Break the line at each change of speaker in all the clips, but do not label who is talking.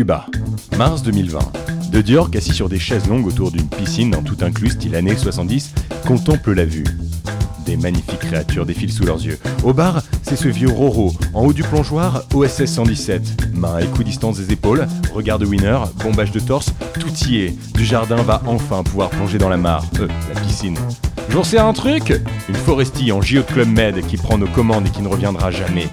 Cuba, mars 2020. De Dior, assis sur des chaises longues autour d'une piscine en tout inclus style années 70, contemple la vue. Des magnifiques créatures défilent sous leurs yeux. Au bar, c'est ce vieux Roro, en haut du plongeoir, OSS 117. Main et équidistance des épaules, regard de winner, bombage de torse, tout y est. Du jardin va enfin pouvoir plonger dans la mare, euh, la piscine. J'en sais un truc Une forestille en JO Club Med qui prend nos commandes et qui ne reviendra jamais.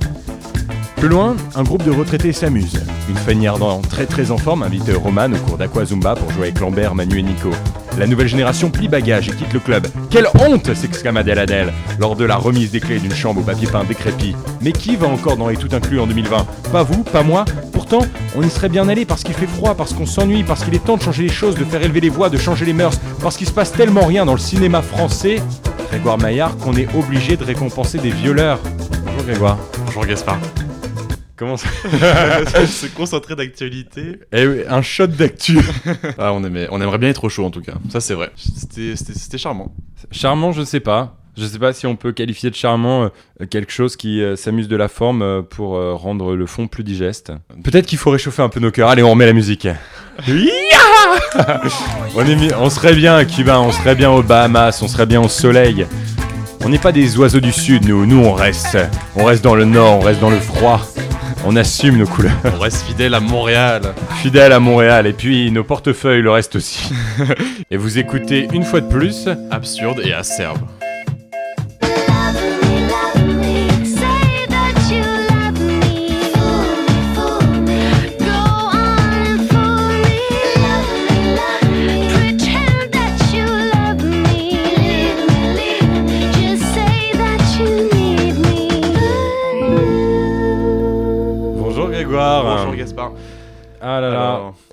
Plus loin, un groupe de retraités s'amuse. Une Fanny Ardant très très en forme invite Roman au cours d'Aqua Zumba pour jouer avec Lambert, Manu et Nico. La nouvelle génération plie bagage et quitte le club. Quelle honte s'exclama Adèle lors de la remise des clés d'une chambre au papier peint décrépit. Mais qui va encore dans les tout inclus en 2020 Pas vous, pas moi Pourtant, on y serait bien allé parce qu'il fait froid, parce qu'on s'ennuie, parce qu'il est temps de changer les choses, de faire élever les voix, de changer les mœurs, parce qu'il se passe tellement rien dans le cinéma français, Grégoire Maillard, qu'on est obligé de récompenser des violeurs. Bonjour Grégoire.
Bonjour Gaspard.
Comment ça
Se concentrer d'actualité.
Eh oui, un shot d'actu.
Ah, on, aimait, on aimerait bien être au chaud en tout cas. Ça, c'est vrai. C'était- charmant.
Charmant, je sais pas. Je sais pas si on peut qualifier de charmant euh, quelque chose qui euh, s'amuse de la forme euh, pour rendre le fond plus digeste. Peut-être qu'il faut réchauffer un peu nos cœurs. Allez, on remet la musique. On, est on serait bien à Cuba, on serait bien aux Bahamas, on serait bien au soleil. On n'est pas des oiseaux du sud, nous. Nous, on reste. On reste dans le nord, on reste dans le froid. On assume nos couleurs.
On reste fidèle à Montréal.
Fidèles à Montréal, et puis nos portefeuilles le restent aussi. et vous écoutez une fois de plus
Absurde et acerbe.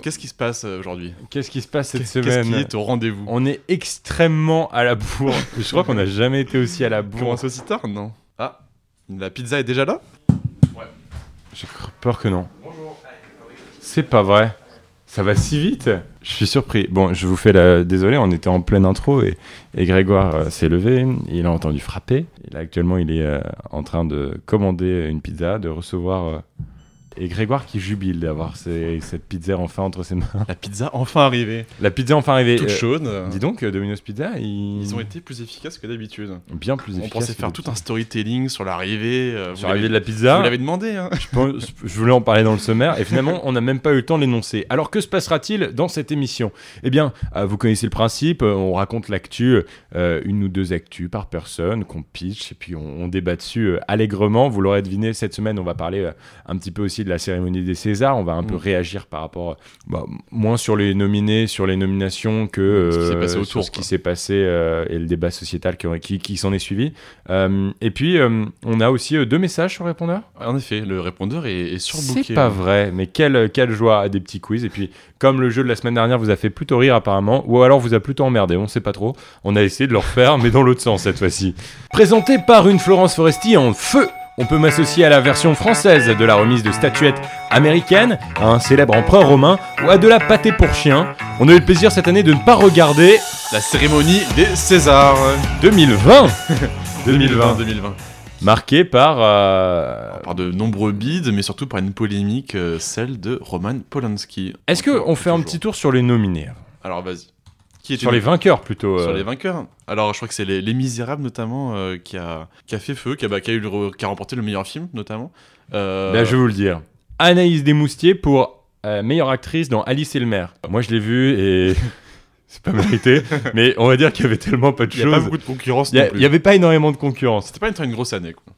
Qu'est-ce qui se passe euh, aujourd'hui
Qu'est-ce qui se passe cette
Qu'est-ce
semaine
qui est au rendez-vous
On est extrêmement à la bourre. Je crois qu'on n'a jamais été aussi à la bourre.
Comment ça aussi tard Non. Ah, la pizza est déjà là
J'ai peur que non. C'est pas vrai. Ça va si vite. Je suis surpris. Bon, je vous fais la. Désolé, on était en pleine intro et, et Grégoire euh, s'est levé. Il a entendu frapper. Et là, actuellement, il est euh, en train de commander une pizza, de recevoir. euh, Et Grégoire qui jubile d'avoir cette pizza enfin entre ses mains.
La pizza enfin arrivée.
La pizza enfin arrivée.
Toute
Euh,
chaude.
Dis donc, euh, Domino's Pizza, ils,
Ils ont été plus efficaces que d'habitude.
bien plus
On
efficaces.
pensait
que
faire tout un storytelling sur l'arrivée. euh,
Sur l'arrivée de la pizza.
Vous l'avez demandé, hein
Je, pense- je voulais en parler dans le sommaire et finalement on n'a même pas eu le temps de l'énoncer. Alors que se passera-t-il dans cette émission? Eh bien, euh, vous connaissez le principe, on raconte l'actu, euh, une ou deux actus par personne qu'on pitch et puis on, on débat dessus euh, allègrement. Vous l'aurez deviné, cette semaine on va parler euh, un petit peu aussi de la cérémonie des Césars, on va un peu
Mm.
réagir par rapport, euh, bah, moins sur les nominés, sur les nominations que
Ce qui s'est
euh,
passé
sur
autour,
ce qui
quoi.
s'est passé euh, et le débat sociétal qui, qui, qui s'en est suivi. Euh, et puis euh, on a aussi euh, deux messages sur le répondeur.
En effet, le répondeur est, est surbooké.
C'est pas vrai, mais quelle, quelle joie à des petits quiz. Et puis, comme le jeu de la semaine dernière vous a fait plutôt rire apparemment, ou alors vous a plutôt emmerdé, on sait pas trop, on a essayé de le refaire, mais dans l'autre sens cette fois-ci. Présenté par une Florence Foresti en feu on peut m'associer à la version française de la remise de statuettes américaine, à un célèbre empereur romain ou à de la pâtée pour chien. On a eu le plaisir cette année de ne pas regarder
La cérémonie des Césars
2020
2020 2020.
marqué par euh,
Par de nombreux bides, mais surtout par une polémique, euh, celle de Roman Polanski.
Est-ce que
Encore
on fait un petit tour sur les nominés
Alors vas-y. Qui est
Sur les vainqueurs plutôt.
Sur
euh,
les vainqueurs. Alors, je crois que c'est les, Les Misérables, notamment, euh, qui, a, qui a fait feu, qui a, bah, qui a eu le re- qui a remporté le meilleur film, notamment. Euh,
Là, je vais vous le dire. Anaïs Desmoustiers pour euh, meilleure actrice dans Alice et le maire. Moi, je l'ai vu et c'est pas mérité, mais on va dire qu'il y avait tellement pas de
Il n'y a pas
choses.
beaucoup de concurrence
Il y, a-
non plus.
il y avait pas énormément de concurrence.
C'était pas une, une grosse année, quoi.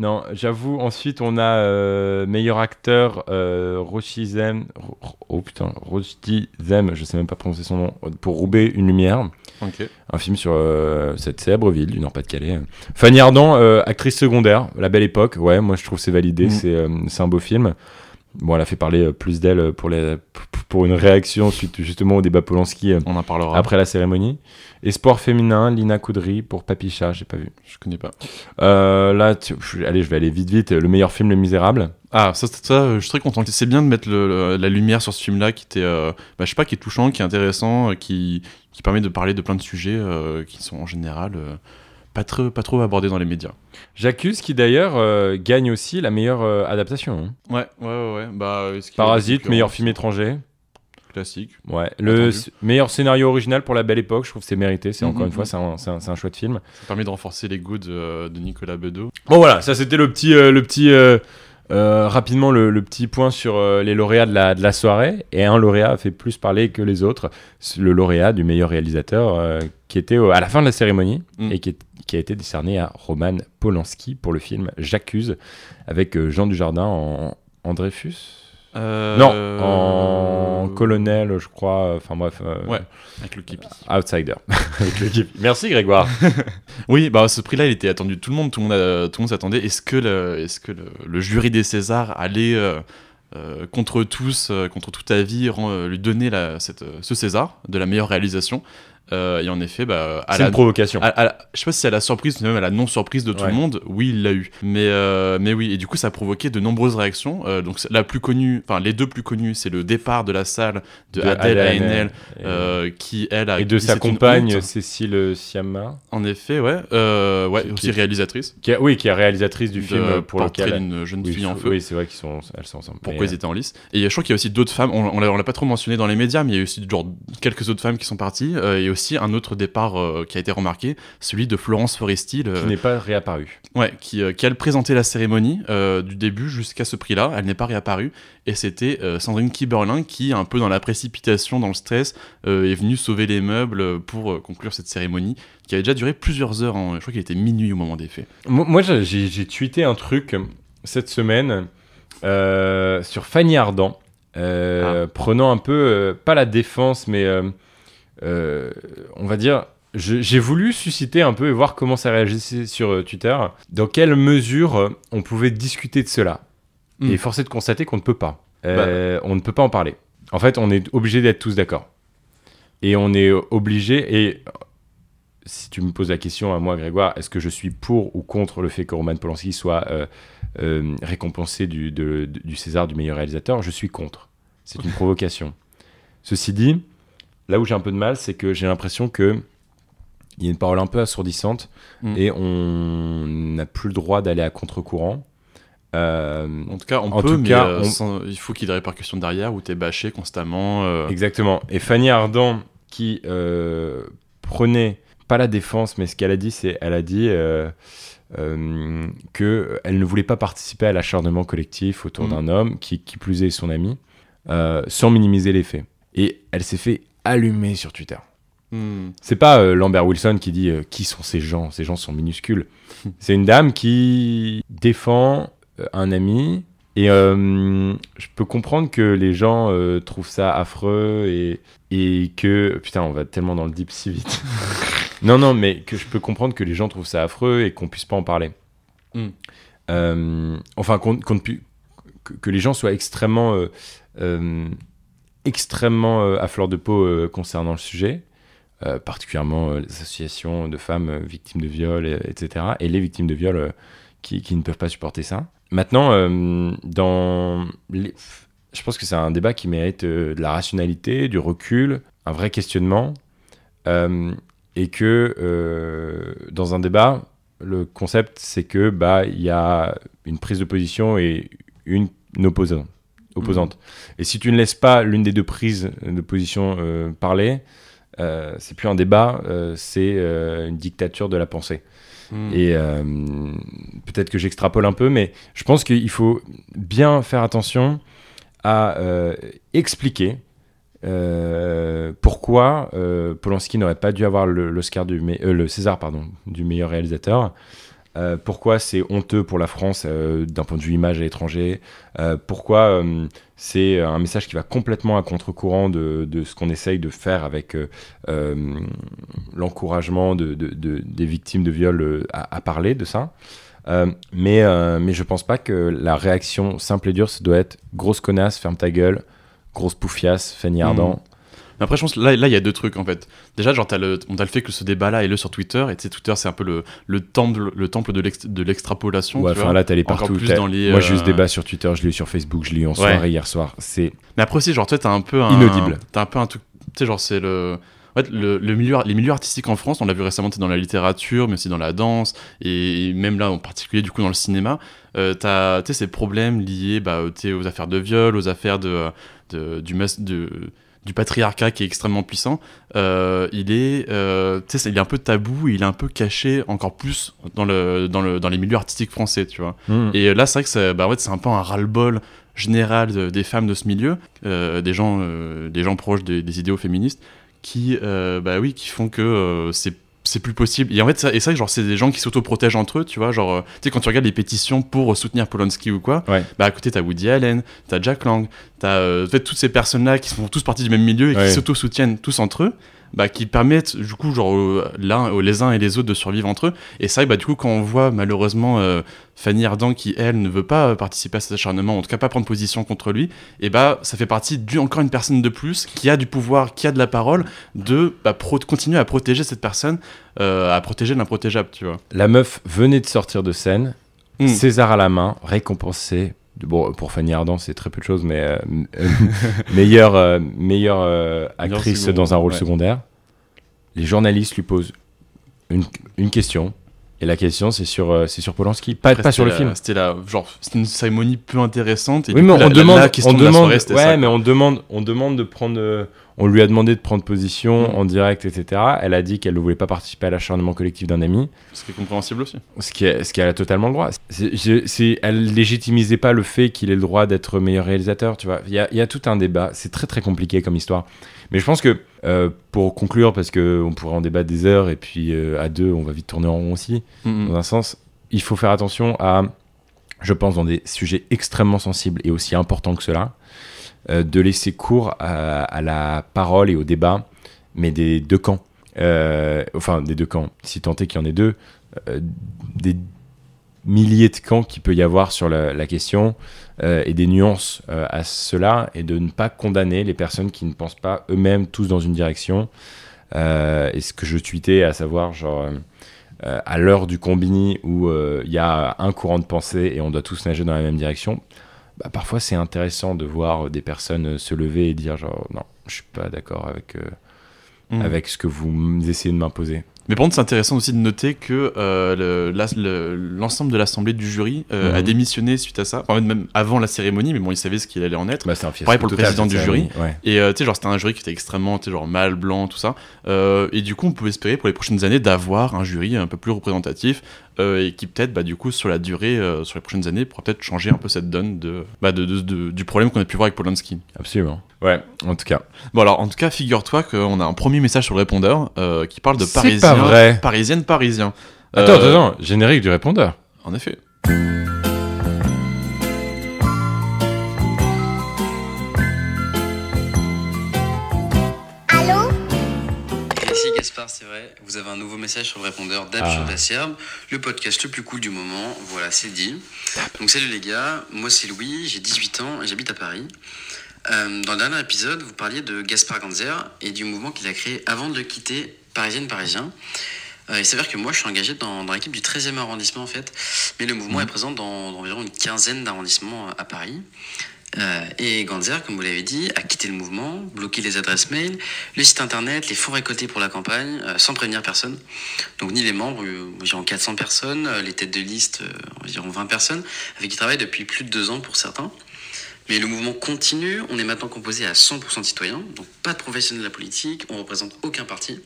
Non, j'avoue. Ensuite, on a euh, meilleur acteur euh, Roshi Zem. Oh putain, Roshi Zem, je sais même pas prononcer son nom. Pour Roubaix, une lumière.
Ok.
Un film sur euh, cette célèbre ville du Nord-Pas-de-Calais. Fanny Ardant, euh, actrice secondaire, La Belle Époque. Ouais, moi je trouve c'est validé,
Mm.
c'est un beau film. Bon, elle a fait parler euh, plus d'elle pour, les, pour une réaction suite justement au débat Polanski euh,
On en parlera.
après la cérémonie. Et sport féminin, Lina Coudry pour Papicha, j'ai pas vu.
Je connais pas.
Euh, là, tu- allez, je vais aller vite vite. Le meilleur film, Les Misérables.
Ah, ça, ça, ça, euh, je suis très content. C'est bien de mettre le- le- la lumière sur ce film-là qui était, euh, bah, je sais pas, qui est touchant, qui est intéressant, euh, qui, qui permet de parler de plein de sujets euh, qui sont en général euh, pas trop, pas trop abordé dans les médias.
J'accuse qui d'ailleurs euh, gagne aussi la meilleure euh, adaptation. hein.
Ouais, ouais, ouais. ouais. Bah, des
Parasite, meilleur film étranger.
Classique.
Ouais. Le
Attendu.
meilleur scénario original pour la belle époque, je trouve que c'est mérité. C'est
Mhm,
encore une fois,
mhm.
c'est un, c'est un- c'est un chouette film.
Ça permet de renforcer les goûts de, de Nicolas Bedeau.
Bon voilà, ça c'était le petit, euh, le petit euh, euh, rapidement le, le petit point sur euh, les lauréats de la, de la soirée. Et un lauréat a fait plus parler que les autres. C'est le lauréat du meilleur réalisateur euh, qui était au- à la fin de la cérémonie
Mm.
et qui, est- qui a été décerné à Roman Polanski pour le film J'accuse avec euh, Jean Dujardin en, en Dreyfus?
Euh,
Non, en colonel, je crois. Enfin bref. euh,
Ouais, avec le képi.
Outsider. Avec le képi. Merci Grégoire.
Oui, bah ce prix-là, il était attendu de tout le monde. Tout le monde, a- tout le monde s'attendait. Est-ce que, le, est-ce que le, le jury des Césars allait euh, euh, contre tous, euh, contre toute avis, euh, lui donner la, cette, euh, ce César de la meilleure réalisation? Euh, Et en effet, bah, à
C'est
la,
une provocation.
à- à je sais pas si c'est à la surprise, mais même à la non-surprise de tout
Ouais.
le monde, oui, il l'a eu. Mais, euh, mais oui, et du coup, ça a provoqué de nombreuses réactions. Euh, donc, la plus connue, enfin, les deux plus connues, c'est le départ de la salle de,
De
Adèle Haenel,
et-
qui, elle, a
et de sa
une
compagne. Cécile Siama.
En effet, ouais. Ouais,
Qui-
aussi
qui-
réalisatrice.
Qui a- oui, qui est réalisatrice du
de
film pour lequel.
d'une jeune
Oui,
fille en
oui,
feu.
c'est vrai qu'ils sont, elles sont ensemble.
Pourquoi ils étaient en lice Et je crois qu'il y a aussi d'autres femmes, on, on l'a pas trop mentionné dans les médias, mais il y a aussi genre quelques autres femmes qui sont parties. Et aussi un autre départ euh, qui a été remarqué, celui de Florence Foresti, le-
qui n'est pas réapparu.
ouais, qui, euh, qui elle présentait la cérémonie euh, du début jusqu'à ce prix-là. Elle n'est pas réapparue. Et c'était Sandrine Kiberlin qui, un peu dans la précipitation, dans le stress, est venue sauver les meubles pour conclure cette cérémonie qui avait déjà duré plusieurs heures. hein. Je crois qu'il était minuit au moment des faits.
Moi, j'ai tweeté un truc cette semaine euh, sur Fanny Ardant, euh, prenant un peu, euh, pas la défense, mais on va dire, j'ai voulu susciter un peu et voir comment ça réagissait sur euh, Twitter, dans quelle mesure euh, on pouvait discuter de cela.
Mm.
Et force est de constater qu'on ne peut pas. Euh, On ne peut pas en parler. En fait, on est obligé d'être tous d'accord. Et on est obligé, et si tu me poses la question à moi, Grégoire, est-ce que je suis pour ou contre le fait que Roman Polanski soit euh, euh, récompensé du, de- de- du César du meilleur réalisateur? Je suis contre. C'est une provocation. Ceci dit, là où j'ai un peu de mal, c'est que j'ai l'impression que il y a une parole un peu assourdissante
Mm.
et on n'a plus le droit d'aller à contre-courant. Euh,
En tout cas, on
En
peut,
tout
mais
cas,
euh,
on-
sans- il faut qu'il y ait des répercussions derrière où t'es bâché constamment. euh,
Exactement. Et Fanny Ardant, qui prenait pas la défense, mais ce qu'elle a dit, c'est elle a dit que elle ne voulait pas participer à l'acharnement collectif autour
Mm.
d'un homme qui, qui plus est son ami, sans minimiser les faits. Et elle s'est fait allumer sur Twitter.
hmm,
C'est pas euh, Lambert Wilson qui dit euh, qui sont ces gens, ces gens sont minuscules. C'est une dame qui défend euh, un ami. Et euh, je peux comprendre que les gens euh, trouvent ça affreux et, et que. Putain, on va tellement dans le deep si vite. non, non, mais que je peux comprendre que les gens trouvent ça affreux et qu'on puisse pas en parler.
Mm.
Euh, enfin, qu'on qu'on ne pu- que, que les gens soient extrêmement. Extrêmement euh, à fleur de peau euh, concernant le sujet euh, particulièrement les associations de femmes victimes de viol, et- etc. Et les victimes de viol qui, ne peuvent pas supporter ça. Maintenant, dans je pense que c'est un débat qui mérite de la rationalité, du recul, un vrai questionnement. et que dans un débat, le concept, c'est que bah y a une prise de position et une opposante. Opposante. Et si tu ne laisses pas l'une des deux prises de position euh, parler, euh, c'est plus un débat, euh, c'est euh, une dictature de la pensée.
hmm.
Et peut-être que j'extrapole un peu, mais je pense qu'il faut bien faire attention à expliquer pourquoi Polanski n'aurait pas dû avoir le, l'Oscar du me- le César pardon, du meilleur réalisateur. Euh, pourquoi c'est honteux pour la France euh, d'un point de vue image à l'étranger? Euh, Pourquoi c'est un message qui va complètement à contre-courant de, ce qu'on essaye de faire avec l'encouragement de, de- de- des victimes de viol à, parler de ça? Mais, mais je pense pas que la réaction simple et dure, ça doit être grosse connasse, ferme ta gueule, grosse poufiasse, Fanny Ardant.
Mais après, je pense que là, là, il y a deux trucs en fait. Déjà, genre, t'as le, on a le fait que ce débat-là est le sur Twitter, et tu sais, Twitter, c'est un peu le, le temple, le temple de l'ex- de l'extrapolation.
Ouais, enfin là, t'as les partout.
plus dans les,
Moi, j'ai eu ce
euh,
débat sur Twitter, je l'ai eu sur Facebook, je l'ai eu en
Ouais.
soirée hier soir. C'est
Mais après aussi, genre, toi, t'as un peu un.
Inaudible.
T'as un peu un truc. Tu sais, genre, c'est le. en fait, le, le milieu, les milieux artistiques en France, on l'a vu récemment, t'es dans la littérature, mais aussi dans la danse, et même là, en particulier, du coup, dans le cinéma, euh, t'as ces problèmes liés bah, aux affaires de viol, aux affaires de, de- du, mas- de- du patriarcat qui est extrêmement puissant. Euh, il, est, euh, il est un peu tabou, il est un peu caché encore plus dans, le, dans, le, dans les milieux artistiques français, tu vois.
Mm.
Et là, c'est vrai que c'est bah, en fait, c'est un peu un ras-le-bol général de- des femmes de ce milieu, euh, des, gens, des gens proches des, des idéaux féministes, qui, bah oui, qui font que c'est c'est plus possible. Et en fait, ça- et ça, genre, c'est des gens qui s'auto-protègent entre eux, tu vois. Genre, euh, tu sais, quand tu regardes les pétitions pour soutenir Polanski ou quoi,
Ouais.
bah à côté, t'as Woody Allen, t'as Jack Lang, t'as euh, en fait, toutes ces personnes-là qui font tous partie du même milieu et
Ouais.
qui s'auto-soutiennent tous entre eux. Bah, qui permettent du coup genre l'un les uns et les autres de survivre entre eux et ça bah du coup quand on voit malheureusement euh, Fanny Ardant qui elle ne veut pas participer à cet acharnement en tout cas pas prendre position contre lui et bah ça fait partie d'une encore une personne de plus qui a du pouvoir qui a de la parole de bah, pro- continuer à protéger cette personne euh, à protéger l'improtégeable tu vois
La meuf venait de sortir de scène,
Mm.
César à la main, récompensé. Bon, pour Fanny Ardant, c'est très peu de choses, mais euh, euh, meilleure, euh, meilleure euh, actrice dans un rôle
ouais.
secondaire. Les journalistes lui posent une, une question. Et la question, c'est sur, c'est sur Polanski, pas,
Après,
pas sur le
la-
film.
c'était la genre c'était une cérémonie peu intéressante et
Oui, mais
coup,
on
la, la-
demande,
la question
on
de la
demande,
soirée, c'était
ouais,
ça,
mais on demande, on demande de prendre, on lui a demandé de prendre position
Mm.
en direct, etc. Elle a dit qu'elle ne voulait pas participer à l'acharnement collectif d'un ami.
ce qui est compréhensible aussi
Ce qui, est, ce qui a totalement le droit. C'est, elle légitimisait pas le fait qu'il ait le droit d'être meilleur réalisateur, tu vois. Il y a, y a tout un débat. C'est très très compliqué comme histoire. Mais je pense que euh, pour conclure, parce que on pourrait en débattre des heures et puis euh, à deux, on va vite tourner en rond aussi.
Mm, mm.
Dans un sens, il faut faire attention à, je pense, dans des sujets extrêmement sensibles et aussi importants que cela, de laisser cours à, la parole et au débat, mais des deux camps. Euh, enfin, des deux camps, si tant est qu'il y en ait deux, euh, des milliers de camps qu'il peut y avoir sur la, question euh, et des nuances euh, à cela et de ne pas condamner les personnes qui ne pensent pas eux-mêmes tous dans une direction. Euh, et ce que je tweetais, à savoir, genre, euh, euh, à l'heure du combini où euh, il y a un courant de pensée et on doit tous nager dans la même direction, bah, parfois c'est intéressant de voir des personnes euh, se lever et dire genre non, je suis pas d'accord avec, euh,
Mm.
avec ce que vous essayez de m'imposer.
Mais par contre, c'est intéressant aussi de noter que euh, le- l'ensemble de l'assemblée du jury euh,
Mhm.
a démissionné suite à ça. Enfin, même avant la cérémonie, mais bon, ils savaient ce qu'il allait en être.
Bah, un
Pareil pour le président du jury.
Ouais.
Et euh, tu sais, genre, c'était un jury qui était extrêmement, tu sais, genre, mâle, blanc, tout ça. Euh, et du coup, on pouvait espérer pour les prochaines années d'avoir un jury un peu plus représentatif euh, et qui, peut-être, bah, du coup, sur la durée, euh, sur les prochaines années, pourra peut-être changer un peu cette donne de, bah, de, de- de- du problème qu'on a pu voir avec Polanski.
Absolument. Ouais, en tout cas.
Bon, alors, en tout cas, figure-toi qu'on a un premier message sur le répondeur euh, qui parle de
C'est
Parisiens.
pas vrai.
Parisienne, Parisien.
Attends,
Euh,
attends, attends, générique du répondeur.
En effet.
Allô
Ici Gaspard, c'est vrai, vous avez un nouveau message sur le répondeur d'Absurde
Ah.
Le podcast le plus cool du moment, voilà, c'est dit. Donc salut les gars, moi c'est Louis, j'ai 18 ans et j'habite à Paris. Euh, dans le dernier épisode, vous parliez de Gaspard Ganzer et du mouvement qu'il a créé avant de le quitter, Parisienne Parisien. Euh, il s'avère que moi je suis engagé dans, dans l'équipe du 13e arrondissement en fait, mais le mouvement est présent dans, dans environ une quinzaine d'arrondissements à Paris. Euh, et Ganzer, comme vous l'avez dit, a quitté le mouvement, bloqué les adresses mail, le site internet, les fonds récoltés pour la campagne, euh, sans prévenir personne. Donc ni les membres, euh, environ 400 personnes, euh, les têtes de liste, euh, environ 20 personnes, avec qui travaillent depuis plus de deux ans pour certains. Mais le mouvement continue, on est maintenant composé à 100% de citoyens, donc pas de professionnels de la politique, on représente aucun parti.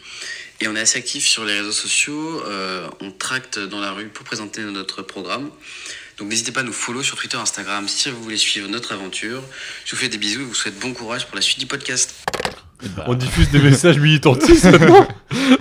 Et on est assez actif sur les réseaux sociaux, euh, on tracte dans la rue pour présenter notre programme. Donc n'hésitez pas à nous follow sur Twitter, Instagram si vous voulez suivre notre aventure. Je vous fais des bisous et vous souhaite bon courage pour la suite du podcast.
On diffuse des messages militantistes maintenant.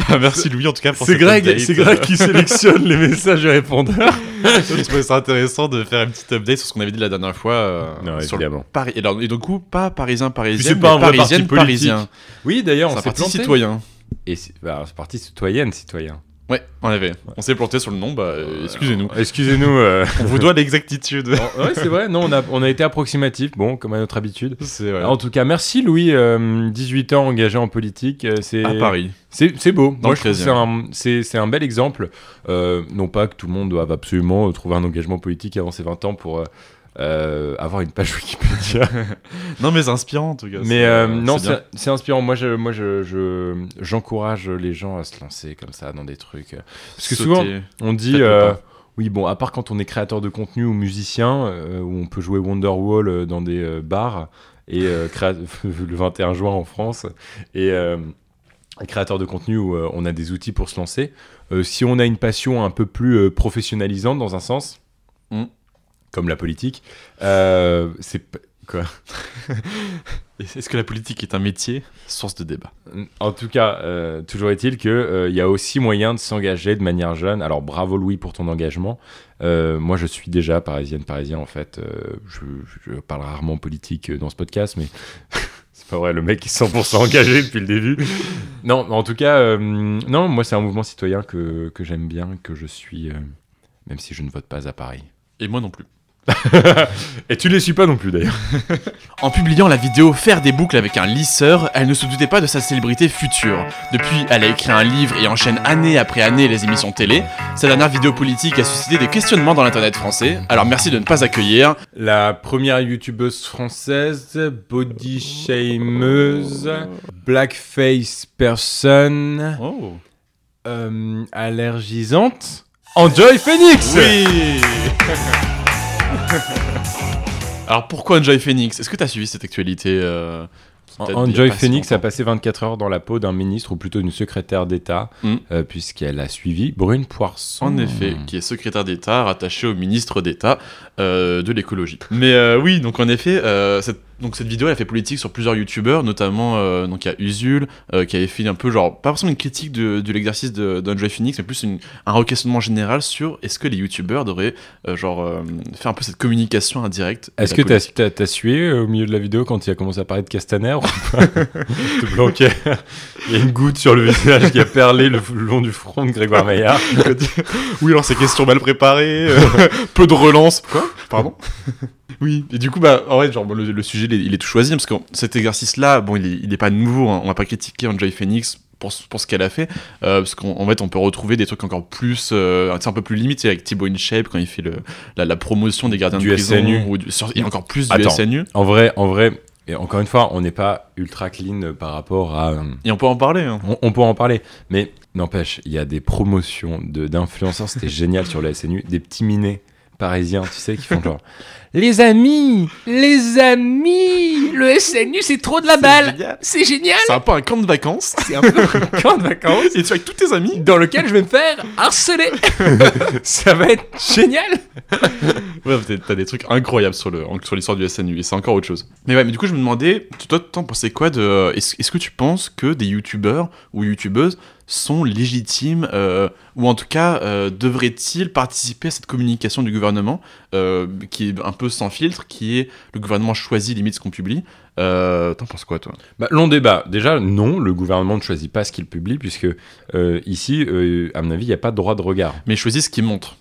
Ah, merci Louis en tout cas pour
C'est Greg,
update.
c'est Greg qui sélectionne les messages du répondeur.
Je trouvais ça intéressant de faire une petite update sur ce qu'on avait dit la dernière fois. euh,
Non,
sur le
évidemment.
Paris. Et, alors, et du coup, pas parisien, parisien,
C'est pas un
mais parisienne, parisien.
Oui, d'ailleurs, on
un
s'est
parti
planté.
citoyen.
Et c'est bah, c'est parti citoyenne, citoyen.
Ouais, on avait. On s'est planté sur le nom, bah, euh, excusez-nous.
Excusez-nous. euh.
On vous doit l'exactitude.
ouais, c'est vrai. Non, on a, on a été approximatif. Bon, comme à notre habitude.
C'est vrai.
En tout cas, merci Louis, euh, 18 ans engagé en politique. euh, C'est
À Paris.
C'est c'est beau.
Dans
Moi, je trouve que c'est
13e.
un, un bel exemple. Euh, non pas que tout le monde doive absolument euh, trouver un engagement politique avant ses 20 ans pour euh, euh, avoir une page Wikipédia.
Non, mais c'est inspirant en tout cas.
Mais euh,
c'est
non, c'est inspirant. Moi, je, moi, je, je- j'encourage les gens à se lancer comme ça dans des trucs. Parce que
Sauter.
souvent, on dit, euh, oui, bon, à part quand on est créateur de contenu ou musicien, euh, où on peut jouer Wonderwall euh, dans des euh, bars et euh, créa- le 21 juin en France, et euh, créateur de contenu où euh, on a des outils pour se lancer. Euh, si on a une passion un peu plus euh, professionnalisante dans un sens,
Mm.
Comme la politique, euh, c'est quoi
Est-ce que la politique est un métier? Source de débat.
En tout cas, euh, toujours est-il qu'il il y a aussi moyen de s'engager de manière jeune. Alors bravo Louis pour ton engagement. Euh, moi je suis déjà parisienne, parisien en fait. Euh, je, je parle rarement politique euh, dans ce podcast, mais c'est pas vrai, le mec est 100% engagé depuis le début. Non, en tout cas, euh, non, moi c'est un mouvement citoyen que, que j'aime bien, que je suis, euh, même si je ne vote pas à Paris.
Et moi non plus.
Et tu les suis pas non plus d'ailleurs.
En publiant la vidéo Faire des boucles avec un lisseur, elle ne se doutait pas de sa célébrité future. Depuis, elle a écrit un livre et enchaîne année après année les émissions télé. Sa dernière vidéo politique a suscité des questionnements dans l'internet français, alors merci de ne pas accueillir.
La première youtubeuse française, body shameuse, blackface person,
Oh.
euh, allergisante, Enjoy Phoenix
Oui Alors pourquoi Enjoy Phoenix? Est-ce que tu as suivi cette actualité euh,
Enjoy Phoenix a passé 24 heures dans la peau d'un ministre, ou plutôt d'une secrétaire d'État,
Mm.
euh, puisqu'elle a suivi Brune Poisson.
En effet, qui est secrétaire d'État rattaché au ministre d'État euh, de l'écologie. Mais oui, donc en effet, cette, donc cette vidéo elle a fait politique sur plusieurs youtubeurs, notamment euh, donc il y a Usul euh, qui avait fait un peu genre pas forcément une critique de, de l'exercice d'Enjoy Phoenix, mais plus une- un requestionnement général sur est-ce que les youtubeurs devraient euh, genre faire un peu cette communication indirecte.
Est-ce que t'as t'as sué au milieu de la vidéo quand il a commencé à parler de Castaner. Il y a une goutte sur le visage qui a perlé le, le long du front de Grégoire Maillard.
Oui, alors ces questions mal préparées, peu de relance. Quoi? Pardon? Oui, et du coup, bah, en vrai, genre, bon, le, le sujet, il est, il est tout choisi, parce que cet exercice-là, bon, il est, il est pas nouveau, hein. on va pas critiquer Enjoy Phoenix pour, ce- pour ce qu'elle a fait, euh, parce qu'en en fait, on peut retrouver des trucs encore plus, euh, un peu plus limites, avec Thibaut InShape, quand il fait le, la, la promotion des gardiens
Du
de prison,
SNU.
ou du- sur- et encore plus du
Attends.
SNU,
En vrai, en vrai, et encore une fois, on n'est pas ultra clean par rapport à. euh,
et on peut en parler. hein.
On, on peut en parler, mais n'empêche, il y a des promotions de- d'influenceurs, c'était génial sur la SNU, des petits minets parisiens, tu sais, qui font genre Les amis, les amis, le SNU c'est trop de la balle, c'est génial,
C'est un peu un camp de vacances,
c'est un peu un camp de vacances
et tu es avec tous tes amis.
dans lequel je vais me faire harceler. Ça va être génial.
Ouais, t'as- t'as des trucs incroyables sur le sur l'histoire du SNU et c'est encore autre chose. Mais ouais, mais du coup je me demandais, toi t'en pensais quoi de est-ce est-ce que tu penses que des youtubeurs ou youtubeuses sont légitimes euh, ou en tout cas euh, devraient-ils participer à cette communication du gouvernement euh, qui est un peu sans filtre, qui est le gouvernement choisit limite ce qu'on publie. T'en penses quoi toi?
Bah, long débat. Déjà, non, le gouvernement ne choisit pas ce qu'il publie, puisque ici, à mon avis, il n'y a pas de droit de regard.
Mais choisit ce qu'il montre.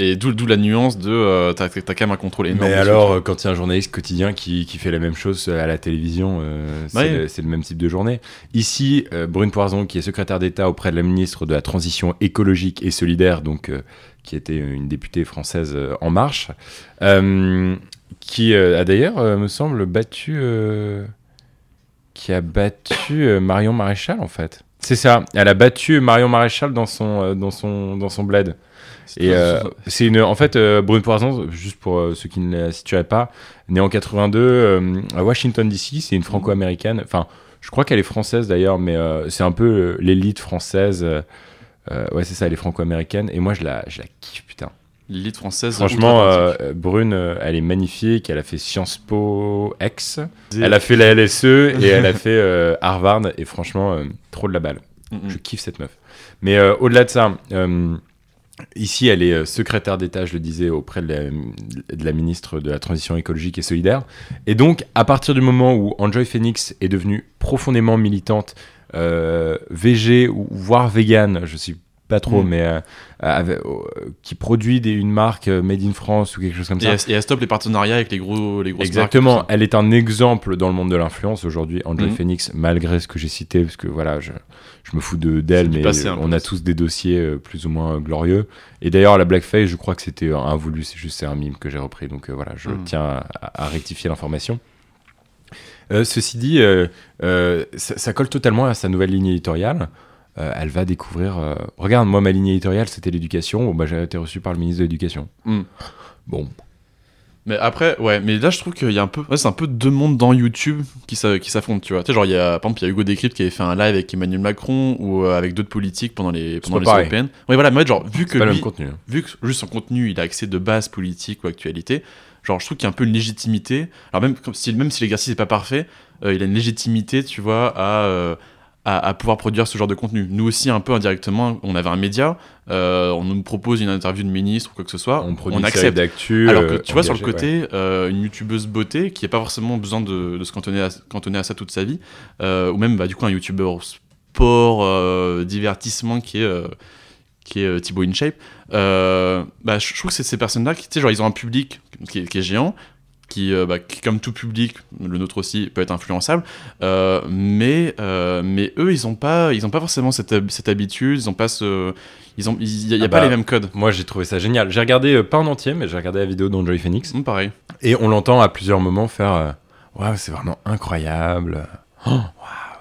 Et d'où la nuance de euh, t'as quand même un contrôle énorme.
Mais alors, euh, quand il y a un journaliste quotidien qui, qui fait la même chose à la télévision, euh, c'est le, même type de journée. Ici, euh, Brune Poison, qui est secrétaire d'État auprès de la ministre de la Transition écologique et solidaire, donc euh, qui était une députée française euh, En Marche, euh, qui euh, a d'ailleurs, euh, me semble, battu. euh, qui a battu euh, Marion Maréchal, en fait. C'est ça, elle a battu Marion Maréchal dans son, euh, dans son, dans son bled. Et euh, c'est une, en fait, euh, Brune Poisson, juste pour euh, ceux qui ne la situeraient pas, née en 82 euh, à Washington DC, c'est une franco-américaine. Enfin, je crois qu'elle est française d'ailleurs, mais c'est un peu l'élite française. ouais, c'est ça, elle est franco-américaine. Et moi, je la, je la kiffe, putain.
L'élite française.
Franchement, euh, Brune, euh, elle est magnifique. Elle a fait Sciences Po X. Elle a fait la LSE et elle a fait euh, Harvard. Et franchement, trop de la balle.
Mm, mm.
Je kiffe cette meuf. Mais au-delà de ça, ici, elle est euh, secrétaire d'État, je le disais, auprès de la, ministre de la Transition écologique et solidaire. Et donc, à partir du moment où Enjoy Phoenix est devenue profondément militante, euh, VG voire vegan, je suis pas trop,
Mm.
mais euh, avec- euh, qui produit des- une marque euh, made in France ou quelque chose comme
Et
ça.
elle, et elle stoppe les partenariats avec les gros les grosses
Exactement,
marques,
elle est un exemple dans le monde de l'influence aujourd'hui, Enjoy
Mhm.
Phoenix, malgré ce que j'ai cité, parce que voilà, je, je me fous de d'elle, mais
passé peu,
on a tous des dossiers plus ou moins glorieux. Et d'ailleurs, la blackface, je crois que c'était un voulu, c'est juste un mime que j'ai repris, donc euh, voilà, je
Mhm.
tiens à, à rectifier l'information. Ceci dit, ça, ça colle totalement à sa nouvelle ligne éditoriale. Euh, elle va découvrir. euh, Regarde, moi, ma ligne éditoriale, c'était l'éducation. Bon, bah, j'ai été reçu par le ministre de l'Éducation.
Mm.
Bon,
Mais après, ouais, mais là je trouve qu'il y a un peu, ouais, c'est un peu deux mondes dans YouTube qui s'a- qui s'affrontent, tu vois. Tu sais, genre, il y a, par exemple, il y a Hugo Décrypte qui avait fait un live avec Emmanuel Macron ou euh, avec d'autres politiques pendant les, pendant les européennes. Ouais, voilà, mais en fait, genre, vu que
pas le même contenu. hein.
vu que juste son contenu, il a accès de base politique ou actualité, genre je trouve qu'il y a un peu une légitimité. Alors même comme si même si l'exercice n'est pas parfait, il a une légitimité, tu vois, à, à à pouvoir produire ce genre de contenu. Nous aussi un peu indirectement, on avait un média, euh, on nous propose une interview de ministre ou quoi que ce soit,
On produit
on accepte.
d'actu.
Alors
euh,
que tu vois sur le côté,
ouais.
euh, une youtubeuse beauté qui n'a pas forcément besoin de, de se cantonner à, cantonner à ça toute sa vie, euh, ou même bah, du coup un youtubeur sport, euh, divertissement qui est, euh, qui est euh, Thibaut InShape, euh, bah, je je trouve que c'est ces personnes-là qui, tu sais, genre ils ont un public qui est, qui est géant, qui, euh, bah, qui, comme tout public, le nôtre aussi, peut être influençable, euh, mais, euh, mais eux, ils n'ont pas, ils ont pas forcément cette, cette habitude, ils n'ont pas ce... Il n'y a,
Ah
pas
bah,
les mêmes codes.
Moi, j'ai trouvé ça génial. J'ai regardé, euh, pas en entier, mais j'ai regardé la vidéo d'Enjoy Phoenix.
Hum, pareil.
Et on l'entend à plusieurs moments faire Waouh, c'est vraiment incroyable. Oh, Waouh,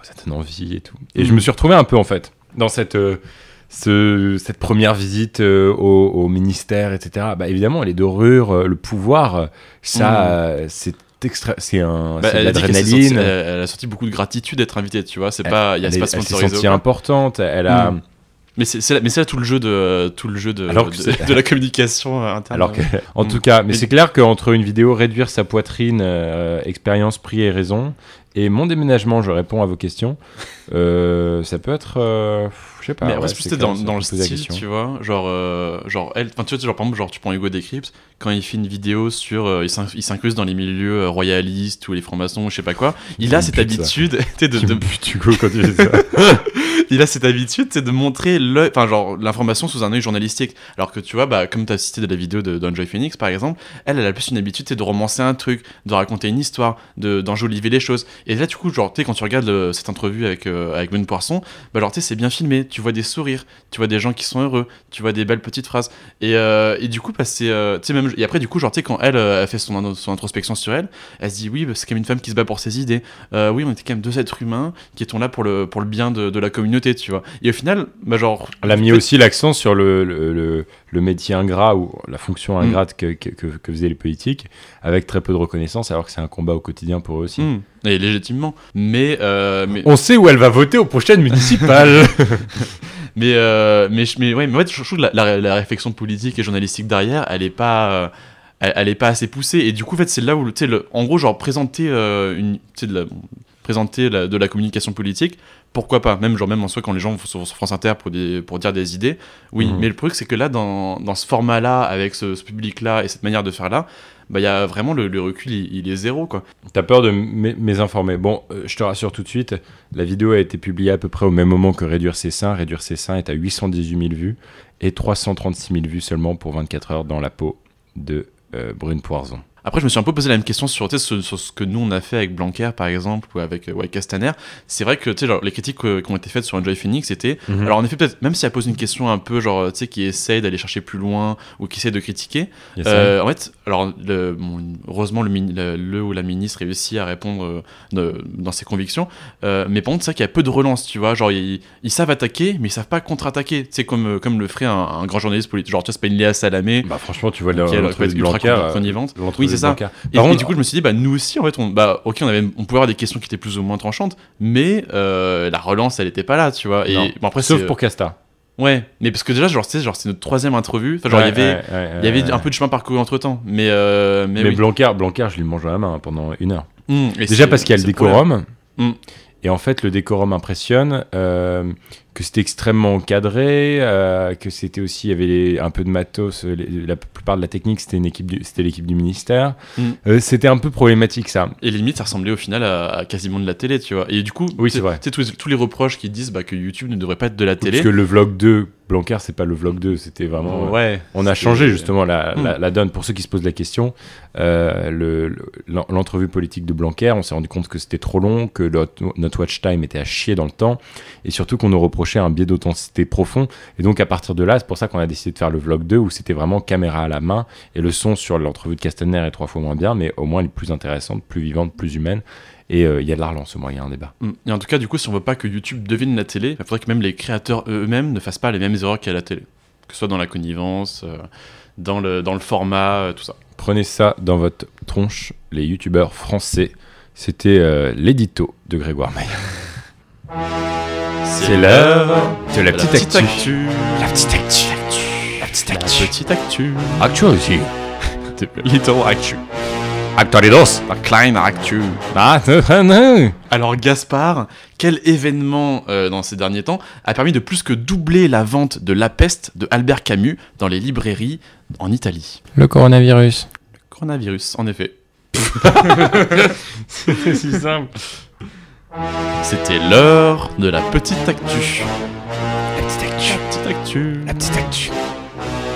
ça donne envie et tout. Et je
Mm.
me suis retrouvé un peu, en fait, dans cette, ce- cette première visite euh, au, au ministère, etc. Bah, évidemment, les dorures, euh, le pouvoir, euh, ça,
Mm.
euh, c'est extra... c'est un,
Bah, elle, a s'est
l'adrénaline.
elle, elle a sorti beaucoup de gratitude d'être invitée, tu vois. C'est
Elle-
pas, il y a
elle
pas
elle s'est
sponsorisé. ou quoi.
importante. Elle a,
Mm. Mais c'est c'est là, mais c'est là tout le jeu de tout le jeu de
Alors que
de,
c'est-
de la communication interne.
Alors que, en
Mm.
tout cas, mais
Mais-
c'est clair qu'entre une vidéo réduire sa poitrine, euh, expérience, prix et raison, et mon déménagement, je réponds à vos questions, euh, ça peut être, euh, sais pas.
mais
ouais, clair,
dans, dans le style, tu vois. Genre, euh, genre elle, enfin, tu vois, genre, par exemple, genre, tu prends Hugo Décrypte, quand il fait une vidéo sur. euh, il s'in- il s'incruse dans les milieux euh, royalistes ou les francs-maçons ou je sais pas quoi. Il a cette habitude de,
Tu
de-
me butes, Hugo, quand tu dis ça.
il a cette habitude c'est de montrer l'œil- enfin genre l'information sous un œil journalistique alors que tu vois bah comme tu as cité de la vidéo de d'Enjoy Phoenix par exemple elle elle a plus une habitude c'est de romancer un truc de raconter une histoire de d'enjoliver les choses et là du coup genre tu sais quand tu regardes le- cette entrevue avec euh, avec Ben Poisson bah genre tu sais c'est bien filmé tu vois des sourires tu vois des gens qui sont heureux tu vois des belles petites phrases. Et, euh, et du coup bah c'est euh, tu sais même et après du coup genre tu sais quand elle euh, a fait son, son introspection sur elle elle se dit oui bah, c'est comme une femme qui se bat pour ses idées. Euh, oui on était quand même deux êtres humains qui étaient là pour le pour le bien de, de la communauté tu vois. Et au final bah genre
Elle a mis aussi l'accent sur le, le, le- le métier ingrat ou la fonction
Mm.
ingrate que, que, que- que faisaient les politiques, avec très peu de reconnaissance, alors que c'est un combat au quotidien pour eux aussi.
Hmm, et légitimement mais euh, mais
On sait où elle va voter aux prochaines municipales.
mais euh, mais mais ouais mais en fait, je trouve que la, la, la réflexion politique et journalistique derrière elle est pas euh, elle, elle est pas assez poussée et du coup en fait c'est là où tu sais le en gros genre présenter euh, une de la présenter la- de la communication politique pourquoi pas même genre même en soi quand les gens vont sur, France Inter pour des pour dire des idées oui
Mhm.
mais le truc c'est que là dans, dans ce format là avec ce, ce public là et cette manière de faire là bah il y a vraiment le, le recul il, il est zéro quoi
T'as peur de mé- mésinformer. Bon, euh, je te rassure tout de suite, la vidéo a été publiée à peu près au même moment que Réduire ses seins. Réduire ses seins est à 818 000 vues et 336 000 vues seulement pour 24 heures dans la peau de euh, Brune Poison.
Après, je me suis un peu posé la même question sur, ce- sur ce que nous on a fait avec Blanquer par exemple ou avec euh, White Castaner. C'est vrai que genre, les critiques euh, qui ont été faites sur Enjoy Phoenix, c'était.
Mhm.
Alors en effet, peut-être, même si elle pose une question un peu genre, tu sais, qui essaye d'aller chercher plus loin ou qui essaie de critiquer, euh, en fait, alors le- bon, heureusement le, mini- le, le ou la ministre réussit à répondre euh, de- dans ses convictions. Euh, mais par contre, c'est vrai qu'il y a peu de relance, tu vois. Genre, ils, ils savent attaquer, mais ils savent pas contre-attaquer. C'est comme, euh, comme le ferait un, un grand journaliste politique. Genre, tu vois, c'est pas une Léa Salamé.
Bah, franchement, tu vois
ultra
Blanquer. euh,
ça. Et,
Par
et
contre-
du coup, je me suis dit, bah, nous aussi, en fait, on, bah, ok, on, avait, on pouvait avoir des questions qui étaient plus ou moins tranchantes, mais euh, la relance, elle était pas là, tu vois. Et bon, après,
Sauf pour Casta.
Ouais, mais parce que déjà, genre, genre, c'est notre troisième. Enfin, genre, il y avait,
ouais, ouais,
il y avait un peu de chemin parcouru entre temps. Mais, euh, mais,
Mais
oui.
Blanquer, je lui mange dans la main hein, pendant une heure.
Mmh,
Déjà parce qu'il y a le décorum.
Mm.
Et en fait, le décorum impressionne. euh, que c'était extrêmement encadré, euh, que c'était aussi, il y avait les- un peu de matos, euh, les- la plupart de la technique, c'était une équipe du- c'était l'équipe du ministère.
Mm.
Euh, c'était un peu problématique ça.
Et limite, ça ressemblait au final à, à quasiment de la télé, tu vois. Et du coup,
Oui,
tu-
c'est vrai.
tous, tous les reproches qui disent bah, que YouTube ne devrait pas être de la télé.
Parce que le vlog 2, Blanquer, c'est pas le vlog 2, c'était vraiment. euh,
ouais.
On a changé justement la,
Mm.
la- la donne. Pour ceux qui se posent la question, euh, le- le- l'en- l'entrevue politique de Blanquer, on s'est rendu compte que c'était trop long, que notre, notre watch time était à chier dans le temps, et surtout qu'on nous reprochait un biais d'authenticité profond. Et donc à partir de là, c'est pour ça qu'on a décidé de faire le vlog 2, où c'était vraiment caméra à la main, et le son sur l'entrevue de Castaner est trois fois moins bien, mais au moins elle est plus intéressante, plus vivante, plus humaine. Et euh, il y a de la relance au moins, il y a un débat.
Mm. Et en tout cas, du coup, si on veut pas que YouTube devienne la télé, il faudrait que même les créateurs eux-mêmes ne fassent pas les mêmes erreurs qu'à la télé. Que ce soit dans la connivence, euh, dans, le, dans le format, euh, tout ça.
Prenez ça dans votre tronche, les youtubeurs français. C'était euh, l'édito de Grégoire Maille. C'est l'heure de la petite actu.
actu.
La petite actu. La petite
La petite actu.
Actu aussi.
Little actu.
Actualidos.
La kleine actu.
Ah, non, non.
Alors Gaspard, quel événement euh, dans ces derniers temps a permis de plus que doubler la vente de La Peste de Albert Camus dans les librairies en Italie?
Le coronavirus.
Coronavirus, en effet.
C'est si simple.
C'était l'heure de la petite actu.
La petite actu.
La petite actu.
La petite actu.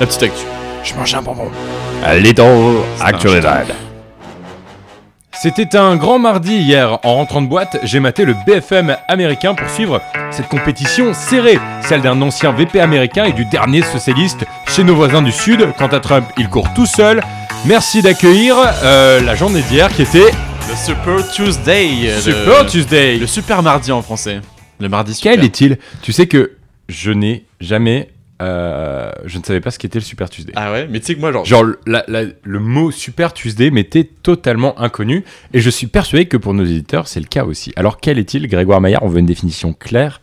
La petite actu.
Je mange un bonbon. Little Actualidad. C'était un grand mardi hier. En rentrant de boîte, j'ai maté le BFM américain pour suivre cette compétition serrée, celle d'un ancien VP américain et du dernier socialiste chez nos voisins du Sud. Quant à Trump, il court tout seul. Merci d'accueillir euh, la journée d'hier qui était
Le Super Tuesday. euh,
Super
le,
Tuesday.
Le super mardi en français. Le mardi super.
Quel est-il? Tu sais que je n'ai jamais. Euh, je ne savais pas ce qu'était le Super Tuesday.
Ah ouais, mais tu sais que moi, genre.
Genre, la- la- le mot Super Tuesday m'était totalement inconnu et je suis persuadé que pour nos éditeurs, c'est le cas aussi. Alors, quel est-il Grégoire Maillard, on veut une définition claire.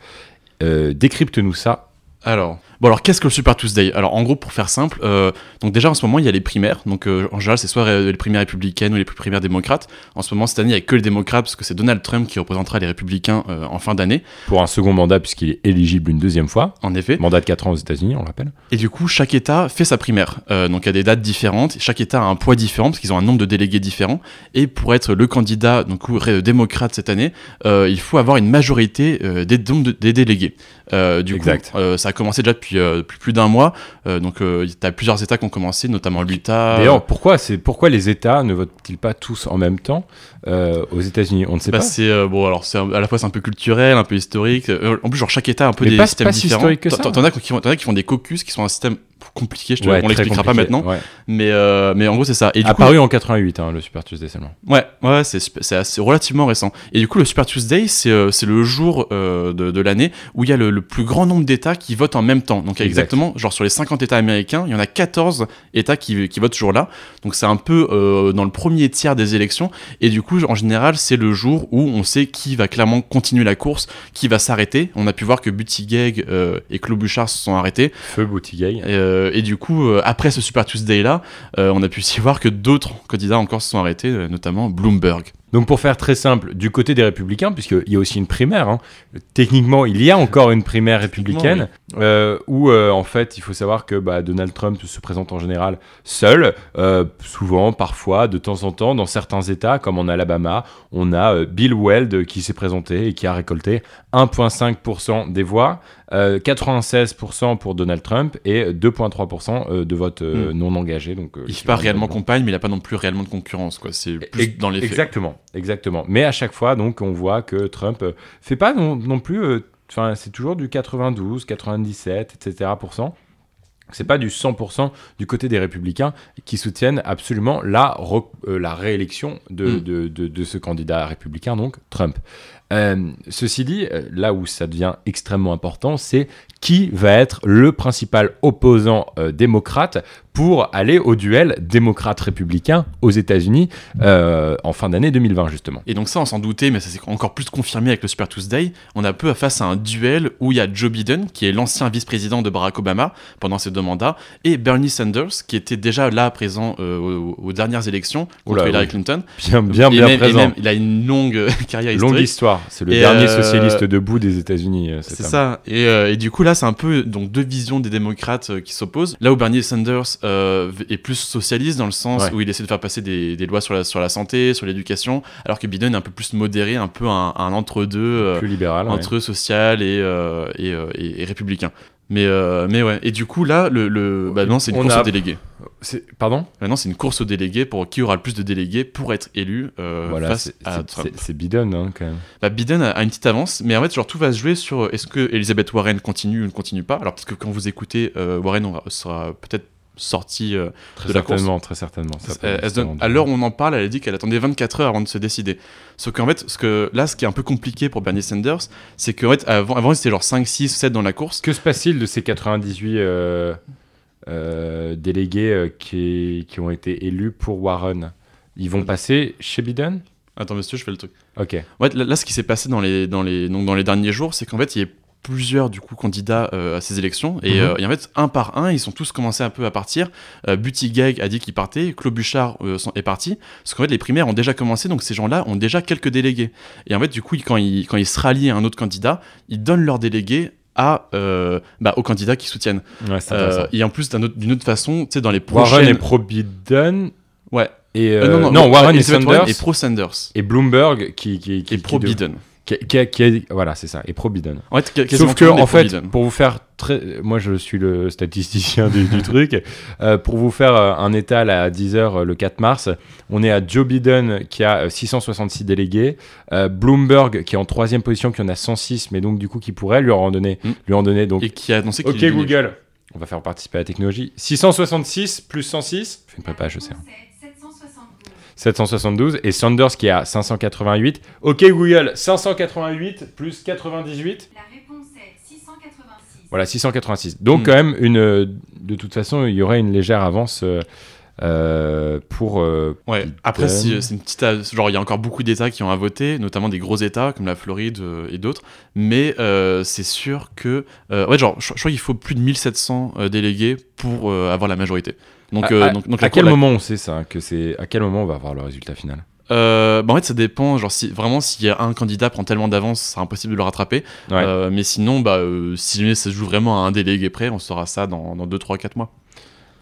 Euh, Décrypte-nous ça.
Alors, bon alors qu'est-ce que le Super Tuesday? Alors en gros pour faire simple, euh, donc déjà en ce moment il y a les primaires, donc euh, en général c'est soit euh, les primaires républicaines ou les primaires démocrates. En ce moment cette année il n'y a que les démocrates parce que c'est Donald Trump qui représentera les républicains euh, en fin d'année,
Pour un second mandat, puisqu'il est éligible une deuxième fois.
en effet.
Mandat de 4 ans aux États-Unis, on le rappelle.
Et du coup chaque État fait sa primaire, Euh, donc il y a des dates différentes, chaque État a un poids différent parce qu'ils ont un nombre de délégués différents. Et pour être le candidat donc démocrate cette année, euh, il faut avoir une majorité euh, des, de- des délégués. Euh, du
Exact.
coup, euh, ça a commencé déjà depuis, euh, depuis plus d'un mois. Euh, donc, tu as plusieurs États qui ont commencé, notamment l'Utah.
D'ailleurs, pourquoi, pourquoi les États ne votent-ils pas tous en même temps? Euh, aux États-Unis On ne sait
Bah,
pas.
c'est euh, bon alors c'est à la fois c'est un peu culturel un peu historique Euh, en plus genre chaque état a un peu
Mais
des
pas-
systèmes
pas si
différents
historique que
T'en- as qui font- qui des caucus qui sont un système compliqué je te,
Ouais,
on l'expliquera pas maintenant
ouais.
mais euh, mais en gros c'est ça et du coup
Apparu en 88, hein, le Super Tuesday seulement.
Ouais, ouais, c'est relativement récent. Et du coup, le Super Tuesday, c'est c'est le jour euh, de, de l'année où il y a le, le plus grand nombre d'États qui votent en même temps. Donc,
Exact.
exactement, genre sur les 50 États américains, il y en a 14 États qui, qui votent ce jour-là. Donc, c'est un peu euh, dans le premier tiers des élections. Et du coup, en général, c'est le jour où on sait qui va clairement continuer la course, qui va s'arrêter. On a pu voir que Buttigieg euh, et Klobuchar se sont arrêtés.
Feu.
Euh, et du coup, euh, après ce Super Tuesday là, euh, on a pu aussi voir que d'autres candidats encore se sont arrêtés, euh, notamment Bloomberg.
Donc pour faire très simple, du côté des républicains, puisqu'il y a aussi une primaire, hein, techniquement il y a encore une primaire républicaine, euh, où euh, en fait il faut savoir que bah, Donald Trump se présente en général seul, euh, souvent, parfois, de temps en temps, dans certains États, comme en Alabama, on a Bill Weld qui s'est présenté et qui a récolté 1,5% des voix, euh, 96% pour Donald Trump et 2,3% euh, de votes euh, non engagés. Donc,
Il
qui
fait pas réellement campagne, mais il a pas non plus réellement de concurrence, quoi. C'est plus
Ex-
dans les faits.
Exactement, exactement. Mais à chaque fois, donc, on voit que Trump euh, fait pas non, non plus. euh, Enfin, c'est toujours du 92, 97, etc. C'est pas du 100% du côté des républicains qui soutiennent absolument la, euh, la réélection de,
Mm.
de, de- de ce candidat républicain, donc Trump. Euh, ceci dit, là où ça devient extrêmement important, c'est qui va être le principal opposant euh, démocrate pour aller au duel démocrate-républicain aux États-Unis euh, en fin d'année 2020, justement.
Et donc ça, on s'en doutait, mais ça s'est encore plus confirmé avec le Super Tuesday. On a peu face à un duel où il y a Joe Biden, qui est l'ancien vice-président de Barack Obama pendant ses deux mandats, et Bernie Sanders, qui était déjà là présent euh, aux, aux dernières élections contre
Oula,
Hillary
oui.
Clinton.
Bien, bien,
Et
bien
même- et
présent.
même, il a une longue carrière
Longue
historique.
histoire. bizarre. C'est le
Et,
dernier socialiste debout des États-Unis.
C'est ça. Et, et du coup, là, c'est un peu donc deux visions des démocrates euh, qui s'opposent. Là où Bernie Sanders euh, est plus socialiste dans le sens
Ouais.
où il essaie de faire passer des, des lois sur la, sur la santé, sur l'éducation, alors que Biden est un peu plus modéré, un peu un, un entre-deux euh,
Plus libéral. ouais.
entre social et, euh, et, euh, et- et républicain. Mais, euh, mais ouais. Et du coup, là, le, le... Bah, non, c'est une
On
course
a-
aux délégués.
C'est- Pardon?
Maintenant, c'est une course aux délégués pour qui aura le plus de délégués pour être élu euh,
Voilà,
face
c'est-
à
c'est-
Trump.
c'est c'est Biden hein, quand même.
Bah, Biden a, a une petite avance, mais en fait, genre, tout va se jouer sur est-ce que Elizabeth Warren continue ou ne continue pas? Alors, parce que quand vous écoutez, euh, Warren on sera peut-être sortie. euh,
Très
de la course.
certainement, très certainement.
Elle- donne-
rend-
à l'heure où on en parle, elle a dit qu'elle attendait 24 heures avant de se décider. Sauf qu'en fait, ce que, là, ce qui est un peu compliqué pour Bernie Sanders, c'est qu'en fait, avant, avant c'était genre 5, 6, 7 dans la course.
Que se passe-t-il de ces 98 euh, euh, délégués qui, qui ont été élus pour Warren? Ils vont passer chez Biden?
Attends, monsieur, je fais le truc.
Ok.
Ouais, là, là, ce qui s'est passé dans les, dans les, donc, dans les derniers jours, c'est qu'en fait, il y a plusieurs du coup candidats euh, à ces élections. Et,
Mhm.
euh, et en fait un par un ils ont tous commencé un peu à partir. Euh, Buttigieg a dit qu'il partait Claude Bouchard euh, sont- est parti. Parce qu'en fait les primaires ont déjà commencé donc ces gens-là ont déjà quelques délégués. Et en fait du coup quand ils, quand ils se rallient à un autre candidat ils donnent leurs délégués à euh, bah, aux candidats qui soutiennent.
Ouais,
Euh, et en plus autre- d'une autre façon tu sais dans les
Warren
prochaines
est pro-Biden
ouais.
et
Euh,
non, Warren et Sanders
est pro Sanders.
et Bloomberg qui qui qui
et pro Biden
qui, qui, qui- voilà c'est ça et pro Biden.
en fait quasiment
Sauf que en fait, pour vous faire très, moi je suis le statisticien du, du truc, Euh, pour vous faire euh, un étal à 10 h le 4 mars, on est à Joe Biden qui a euh, 666 délégués, euh, Bloomberg qui est en troisième position qui en a 106, mais donc du coup qui pourrait lui en donner,
Mm.
lui en donner donc.
et qui a annoncé qu'il
Ok. Google, on va faire participer à la technologie. 666 plus 106, je fais une prépa, je sais. hein. 772 et Sanders qui est à 588. Ok Google, 588 plus 98.
La réponse est 686.
Voilà, 686. Donc,
Hmm.
quand même, une, euh, de toute façon, il y aurait une légère avance euh, euh, pour. euh,
Ouais.
Biden.
Après, si- c'est une petite. Genre, il y a encore beaucoup d'États qui ont à voter, notamment des gros États comme la Floride euh, et d'autres. Mais euh, c'est sûr que. euh, ouais, genre, je, je crois qu'il faut plus de 1700 euh, délégués pour euh, avoir la majorité. Donc,
à,
euh,
à-
donc, donc
à
la
quel
la-
moment on sait ça que c'est À quel moment on va avoir le résultat final?
Euh, bah, en fait, ça dépend. Genre, si vraiment, s'il y a un candidat prend tellement d'avance, c'est impossible de le rattraper.
Ouais.
Euh, mais sinon, bah, euh, si jamais ça se joue vraiment à un délégué près, on saura ça dans, dans 2, 3, 4 mois.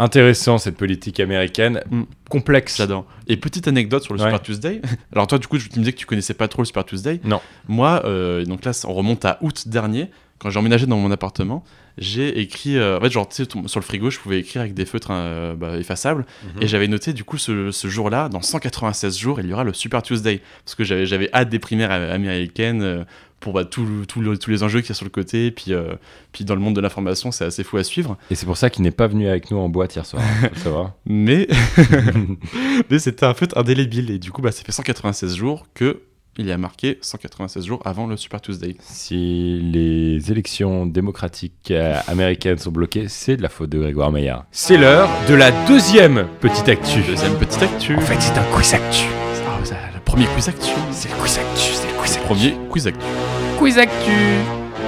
Intéressant cette politique américaine,
Hmm.
complexe.
J'adore. Et petite anecdote sur le
Ouais.
Super Tuesday. Alors toi, du coup, tu me disais que tu connaissais pas trop le Super Tuesday.
Non.
Moi, donc là, on remonte à août dernier. Quand j'ai emménagé dans mon appartement, j'ai écrit, euh, en fait, genre, sur le frigo, je pouvais écrire avec des feutres euh, bah, effaçables.
Mhm.
Et j'avais noté, du coup, ce, ce jour-là, dans 196 jours, il y aura le Super Tuesday. Parce que j'avais, hâte des primaires américaines euh, pour bah, tout- tout le- tous les enjeux qu'il y a sur le côté. Puis, puis dans le monde de l'information, c'est assez fou à suivre.
Et c'est pour ça qu'il n'est pas venu avec nous en boîte hier soir. hein, le savoir.
Mais, mais c'était un fait indélébile. Et du coup, bah, ça fait 196 jours que il y a marqué 196 jours avant le Super Tuesday.
si les élections démocratiques euh, américaines sont bloquées, c'est de la faute de Grégoire Maillard. C'est l'heure de la deuxième petite actu.
Deuxième petite actu.
En fait, c'est un quiz actu.
C'est le premier quiz actu.
C'est le quiz actu, c'est le quiz actu.
Premier quiz actu.
Quiz actu.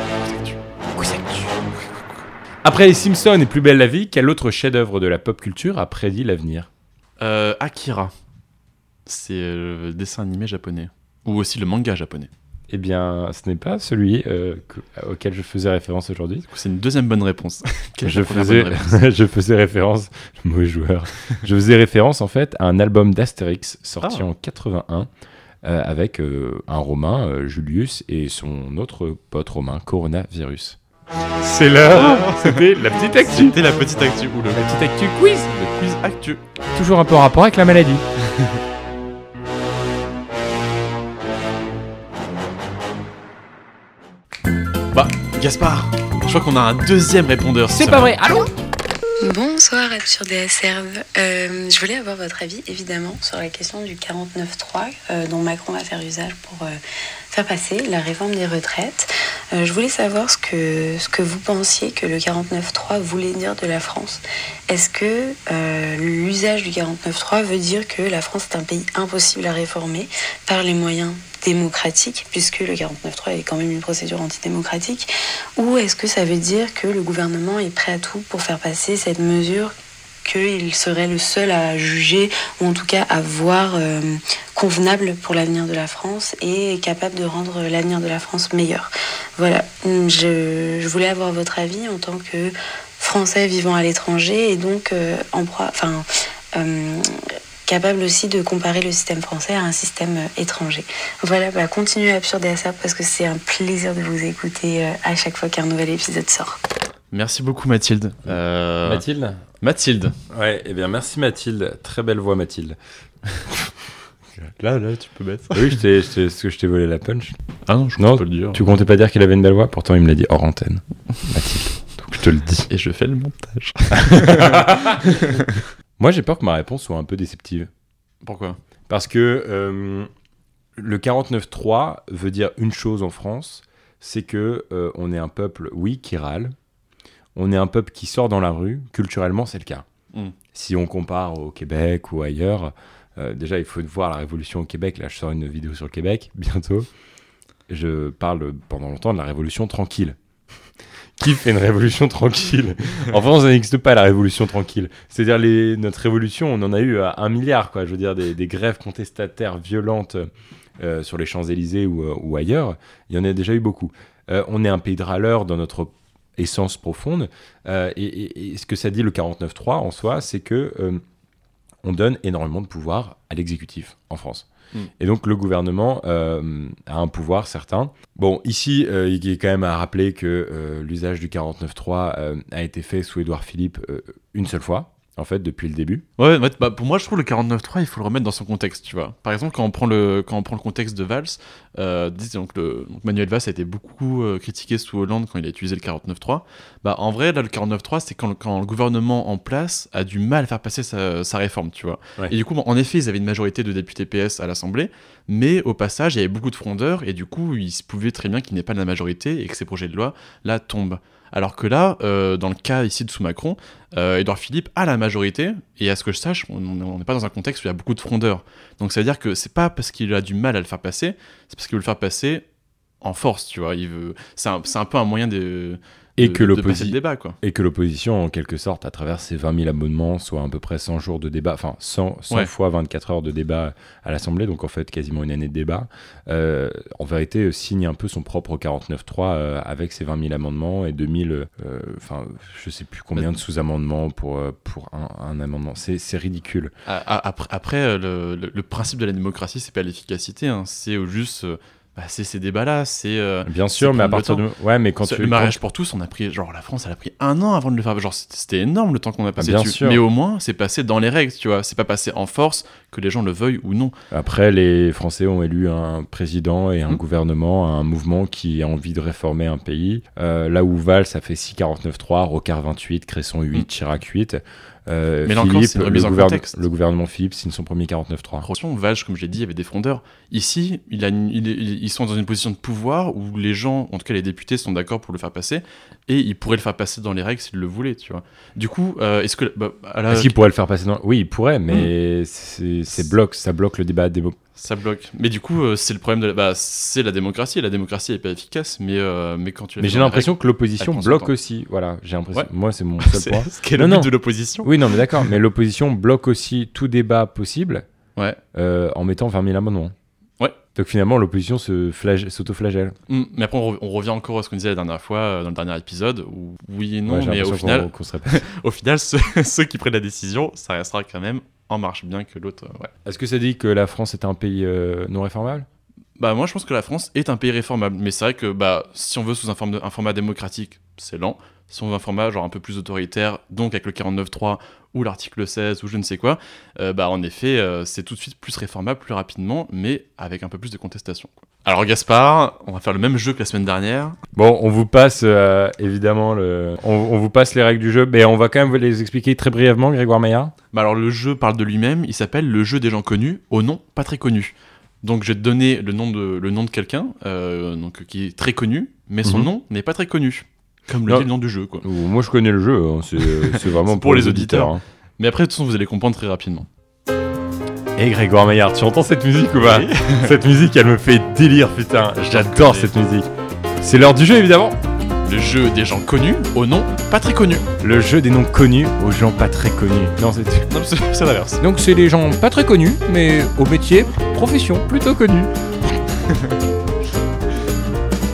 Quiz actu.
Quiz actu. Après les Simpsons et Plus belle la vie, quel autre chef-d'œuvre de la pop culture a prédit l'avenir?
Euh, Akira. C'est euh, le dessin animé japonais. Ou aussi le manga japonais.
Eh bien, ce n'est pas celui euh, que- auquel je faisais référence aujourd'hui.
C'est une deuxième bonne réponse.
Je faisais,
bonne réponse
je faisais référence, mauvais joueur. je faisais référence en fait à un album d'Astérix sorti
Ah.
en 81 euh, avec euh, un Romain, euh, Julius, et son autre pote romain, Coronavirus. C'est l'heure C'était la petite actu
C'était la petite actu. Ou le,
La petite actu quiz
le quiz actu.
Toujours un peu en rapport avec la maladie.
Gaspard, je crois qu'on a un deuxième répondeur.
C'est pas vrai, allô
Bonsoir Absurde et Serve. Euh, je voulais avoir votre avis évidemment sur la question du 49.3 euh, dont Macron va faire usage pour euh, faire passer la réforme des retraites. Euh, je voulais savoir ce que, ce que vous pensiez que le 49.3 voulait dire de la France. Est-ce que euh, l'usage du 49.3 veut dire que la France est un pays impossible à réformer par les moyens démocratiques, puisque le 49.3 est quand même une procédure antidémocratique, ou est-ce que ça veut dire que le gouvernement est prêt à tout pour faire passer cette mesure qu'il serait le seul à juger, ou en tout cas à voir euh, convenable pour l'avenir de la France et capable de rendre l'avenir de la France meilleur? Voilà, je, je voulais avoir votre avis en tant que Français vivant à l'étranger et donc euh, en proie, enfin, euh, capable aussi de comparer le système français à un système euh, étranger. Voilà, bah, continuez à absurder à ça parce que c'est un plaisir de vous écouter euh, à chaque fois qu'un nouvel épisode sort.
Merci beaucoup Mathilde. Euh,
Mathilde
Mathilde.
Ouais, eh bien merci Mathilde. Très belle voix Mathilde.
Là, là, tu peux mettre.
Oui, t'ai- est-ce que je t'ai volé la punch
Ah non, je
Non,
peux le dire.
Tu comptais pas dire qu'elle avait une belle voix? Pourtant il me l'a dit hors antenne. Mathilde. Donc je te le dis.
Et je fais le montage.
Moi j'ai peur que ma réponse soit un peu déceptive.
Pourquoi?
Parce que euh, le 49-3 veut dire une chose en France, c'est que euh, on est un peuple, oui, qui râle. On est un peuple qui sort dans la rue. Culturellement, c'est le cas.
Mm.
Si on compare au Québec ou ailleurs, euh, déjà, il faut voir la révolution au Québec. Là, je sors une vidéo sur le Québec bientôt. Je parle pendant longtemps de la révolution tranquille. Qui fait une révolution tranquille En France, ça n'existe pas la révolution tranquille. C'est-à-dire, les, notre révolution, on en a eu à un milliard, quoi. Je veux dire, des, des grèves contestataires violentes euh, sur les Champs-Élysées ou, euh, ou ailleurs. Il y en a déjà eu beaucoup. Euh, on est un pays de râleurs dans notre essence profonde. Et, et- et ce que ça dit le 49.3 en soi, c'est que on donne énormément de pouvoir à l'exécutif en France. Et donc le gouvernement euh, a un pouvoir certain. Bon, ici, euh, il est quand même à rappeler que euh, l'usage du 49.3 euh, a été fait sous Édouard Philippe une seule fois, en fait, depuis le début.
Ouais, ouais, bah, pour moi, je trouve le 49.3, il faut le remettre dans son contexte, tu vois. Par exemple, quand on prend le, quand on prend le contexte de Valls, euh, donc, le, donc Manuel Valls a été beaucoup euh, critiqué sous Hollande quand il a utilisé le 49.3. Bah, en vrai, là, le 49.3, c'est quand, le- quand le gouvernement en place a du mal à faire passer sa, sa réforme, tu vois.
Ouais.
Et du coup, en effet, ils avaient une majorité de députés PS à l'Assemblée, mais au passage, il y avait beaucoup de frondeurs, et du coup, il se pouvait très bien qu'il n'ait pas de la majorité et que ces projets de loi, là, tombent. Alors que là, euh, dans le cas ici de sous Macron, euh, Edouard Philippe a la majorité, et à ce que je sache, on n'est pas dans un contexte où il y a beaucoup de frondeurs. Donc ça veut dire que c'est pas parce qu'il a du mal à le faire passer, c'est parce qu'il veut le faire passer en force, tu vois. Il veut, c'est un, c'est un peu un moyen de,
Et que
de débat, quoi.
Et que l'opposition, en quelque sorte, à travers ses 20 000 abonnements, soit à peu près 100 jours de débat, enfin 100, 100
Ouais.
fois 24 heures de débat à l'Assemblée, donc en fait quasiment une année de débat, euh, en vérité euh, signe un peu son propre 49.3 euh, avec ses 20 000 amendements et 2000, euh, enfin je sais plus combien de sous-amendements pour, euh, pour un, un amendement. C'est ridicule.
Après, après, euh, le, le- le principe de la démocratie, c'est pas l'efficacité, hein, c'est au juste. Bah, c'est ces débats-là, c'est. euh,
Bien sûr, mais à partir de... Ouais, mais quand tu...
le mariage pour tous, on a pris genre la France, elle a pris un an avant de le faire. Genre c'était énorme le temps qu'on a passé
bien
dessus.
sûr.
Mais au moins c'est passé dans les règles, tu vois. C'est pas passé en force, que les gens le veuillent ou non.
Après, les Français ont élu un président et un
Mhm.
gouvernement, un mouvement qui a envie de réformer un pays. Euh, là où Valls, ça fait 6 49-3, Rocard 28, Cresson 8,
Mhm.
Chirac 8. Euh,
Mais là encore, c'est une
le,
remise en
gouverne-
contexte.
le gouvernement Philippe signe son premier 49-3.
Attention, Valge, comme je l'ai dit, il y avait des frondeurs. Ici, il a une- il est- il- ils sont dans une position de pouvoir où les gens, en tout cas les députés, sont d'accord pour le faire passer et ils pourraient le faire passer dans les règles s'ils le voulaient, tu vois. Du coup, euh, est-ce que bah, la-
Est-ce qu'il pourrait le faire passer dans... Oui, il pourrait, mais c'est bloque, ça bloque le débat démo...
ça bloque Mais du coup, euh, c'est le problème de la... bah, c'est la démocratie. La démocratie est pas efficace, mais euh, mais quand tu
Mais j'ai l'impression que l'opposition bloque aussi. Voilà, j'ai l'impression.
Ouais.
Moi, c'est mon seul point.
ce qu'est
Non,
le but
non.
de l'opposition.
Oui, non, mais d'accord. Mais l'opposition bloque aussi tout débat possible
Ouais.
euh, en mettant 20 000 amendements.
Ouais.
Donc finalement, l'opposition se flage- s'auto-flagelle.
Mm, Mais après, on, re- on revient encore à ce qu'on disait la dernière fois, euh, dans le dernier épisode, où oui et non,
Ouais,
mais au final, au final ceux, ceux qui prennent la décision, ça restera quand même en marche, bien que l'autre. euh, ouais.
Est-ce que ça dit que la France est un pays euh, non réformable?
Bah, moi, je pense que la France est un pays réformable, mais c'est vrai que bah, si on veut sous un, forme de- un format démocratique, c'est lent. Si on veut un format genre un peu plus autoritaire, donc avec le 49.3 ou l'article 16 ou je ne sais quoi, euh, bah en effet, euh, c'est tout de suite plus réformable, plus rapidement, mais avec un peu plus de contestation. quoi. Alors Gaspard, on va faire le même jeu que la semaine dernière.
Bon, on vous passe euh, évidemment le... on, on vous passe les règles du jeu, mais on va quand même vous les expliquer très brièvement, Grégoire Maillard.
Bah alors le jeu parle de lui-même, il s'appelle le jeu des gens connus au nom pas très connu. Donc je vais te donner le nom de, le nom de quelqu'un donc, qui est très connu, mais son
Mhm.
nom n'est pas très connu. Comme le
Non.
dit le nom du jeu, quoi.
Moi, je connais le jeu. hein, C'est c'est vraiment pour, les auditeurs. hein.
Mais après, de toute façon, vous allez comprendre très rapidement.
Et Grégoire Maillard, tu entends cette musique ou pas Cette musique, elle me fait délire, putain. J'adore cette musique. C'est l'heure du jeu, évidemment.
Le jeu des gens connus au nom pas très connus.
Le jeu des noms connus aux gens pas très connus. Non, c'est.
Non, c'est c'est l'inverse.
Donc c'est les gens pas très connus, mais au métier, profession plutôt connue.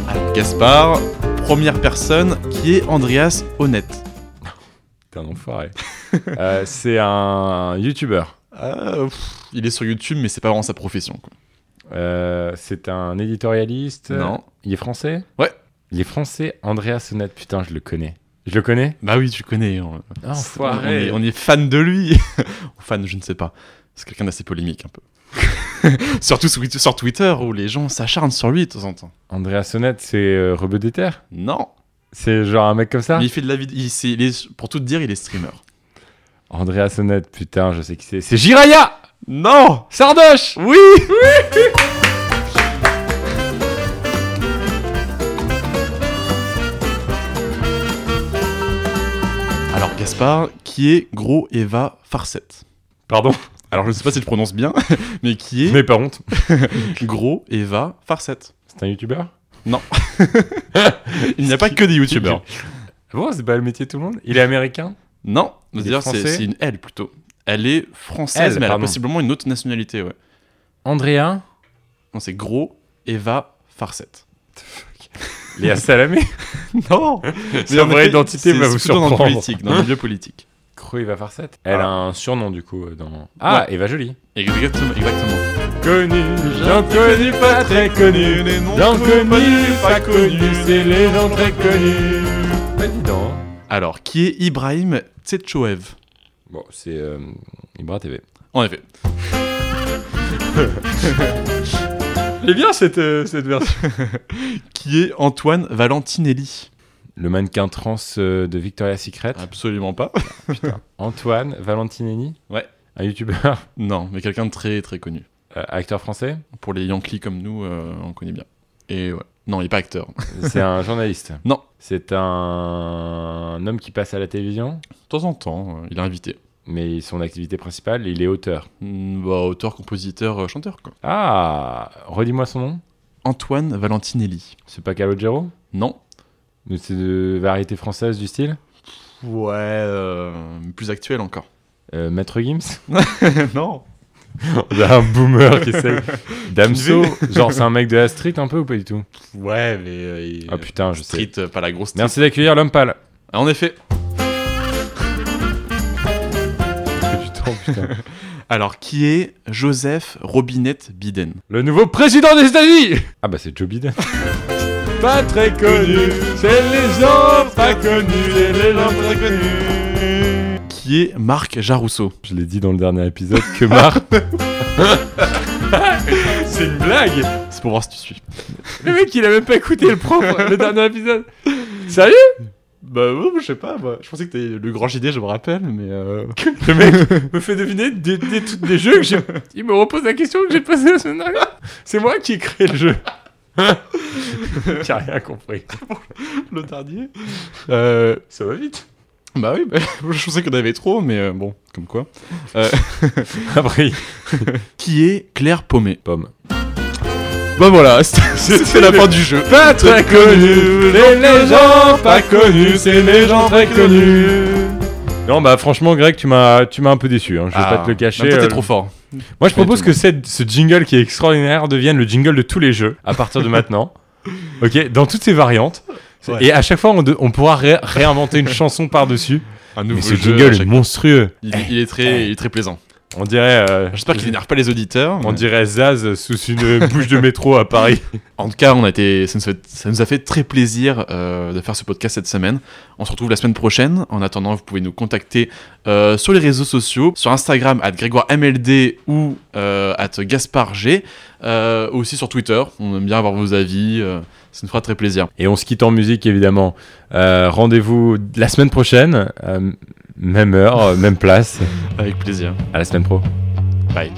Alors, Gaspard, première personne qui est Andreas Honnête.
T'es un enfoiré. Euh, c'est un youtubeur.
Euh, pff, il est sur YouTube, mais c'est pas vraiment sa profession. quoi.
Euh, c'est un éditorialiste.
Non.
Il est français?
Ouais.
Il est français, Andreas Sonnet. Putain, je le connais. Je le connais?
Bah oui, tu connais. On,
Ah,
on est, on est fan de lui. fan, je ne sais pas. C'est quelqu'un d'assez polémique un peu. Surtout sur, Twitter où les gens s'acharnent sur lui de temps en temps.
Andreas Sonnet, c'est euh, Rebeu des Terres?
Non.
C'est genre un mec comme ça?
Mais il fait de la vidéo. Pour tout te dire, il est streamer.
Andreas Sonnet, putain, je sais qui c'est. C'est Jiraya
Non
Sardoche
Oui Alors Gaspard, qui est Gros Eva Farcette?
Pardon?
Alors je ne sais pas si je prononce bien, mais qui est
Mais pas honte.
Gros Eva Farcette
C'est un youtubeur
Il n'y a pas que des youtubeurs.
Bon, c'est pas le métier de tout le monde? Il est américain?
Non, c'est c'est une elle plutôt. Elle est française,
Elle,
mais elle a possiblement une autre nationalité, ouais.
Andrea?
Non, c'est Gros Eva Farcette.
Léa Salamé?
Non en
vraie identité
c'est-
va vous
c'est plutôt dans le
surprendre.
politique, dans le milieu politique.
Croix Eva Farcette Elle
Ah.
a un surnom du coup euh, dans. Ah,
Ouais.
Eva Jolie.
Exactement, exactement.
Connu, j'en connais pas très connu.
les noms
J'en connais pas connu, c'est les gens très connus. Pas évident. hein.
Alors, qui est Ibrahim Tsetchoev?
Bon, c'est euh, Ibra TV.
En effet.
J'aime bien cette, euh, cette version.
Qui est Antoine Valentinelli?
Le mannequin trans euh, de Victoria's Secret.
Absolument pas.
Antoine Valentinelli.
Ouais.
Un youtubeur,
Non, mais quelqu'un de très très connu.
euh, acteur français.
Pour les Yankees comme nous, euh, on connaît bien. Et ouais. Non, il n'est pas acteur.
C'est un journaliste.
Non.
C'est un... un homme qui passe à la télévision,
De temps en temps, euh, il est invité.
mais son activité principale, il est auteur.
Hmm, bah, auteur, compositeur, chanteur, quoi.
Ah Redis-moi son nom.
Antoine Valentinelli.
C'est pas Calogero?
Non.
C'est de variété française du style
Ouais, euh, plus actuel encore.
Euh, Maître Gims
non.
A un boomer qui essaye. Damso, genre c'est un mec de la street un peu ou pas du tout
Ouais, mais. euh, il-
Ah putain, je sais.
Street, pas la grosse street.
Merci d'accueillir l'homme pâle.
Ah, en effet.
Putain, putain.
Alors, qui est Joseph Robinette Biden?
Le nouveau président des États-Unis Ah bah c'est Joe Biden. Pas très connu, c'est les gens pas connus, c'est les gens très connus.
Qui est Marc Jarousseau
Je l'ai dit dans le dernier épisode que Marc. c'est une blague
C'est pour voir si tu suis.
Le mec il a même pas écouté le prof, le dernier épisode. Sérieux?
Bah, ouais, je sais pas, moi. Je pensais que t'es le grand JD, je me rappelle, mais. Euh...
Le mec me fait deviner des, des, des, des jeux que j'ai. Il me repose la question que j'ai posée la semaine dernière. C'est moi qui ai créé le jeu. a rien compris.
le dernier euh...
Ça va vite.
Bah oui, bah, je pensais qu'on avait trop, mais euh, bon, comme quoi. Euh,
Après,
qui est Claire Paumet
pomme?
Bah voilà, c'est c'est la fin du jeu.
Pas très connu, les, les gens pas connus, c'est les gens très connus. Non bah franchement Greg tu m'as tu m'as un peu déçu hein, je vais pas te le cacher.
Toi,
euh,
t'es trop fort.
Moi je propose que cette- ce jingle qui est extraordinaire devienne le jingle de tous les jeux à partir de maintenant. Ok, dans toutes ses variantes.
Ouais.
Et à chaque fois on, de- on pourra ré- réinventer une chanson par-dessus.
Un
Mais
nouveau
ce
jeu. à
jingle est monstrueux.
il, il est très, il est très plaisant.
On dirait euh,
J'espère qu'il n'énerve pas les auditeurs.
on
mais-
dirait Zaz sous une bouche de métro à Paris.
En tout cas, on a été, ça, nous a, ça nous a fait très plaisir euh, de faire ce podcast cette semaine. On se retrouve la semaine prochaine. En attendant, vous pouvez nous contacter euh, sur les réseaux sociaux, sur Instagram, at GrégoireMLD ou euh, at GasparG, euh, aussi sur Twitter. On aime bien avoir vos avis. euh, ça nous fera très plaisir.
Et on se quitte en musique évidemment. Euh, Rendez-vous la semaine prochaine, euh, même heure, euh, même place.
Avec plaisir.
À la semaine pro.
Bye.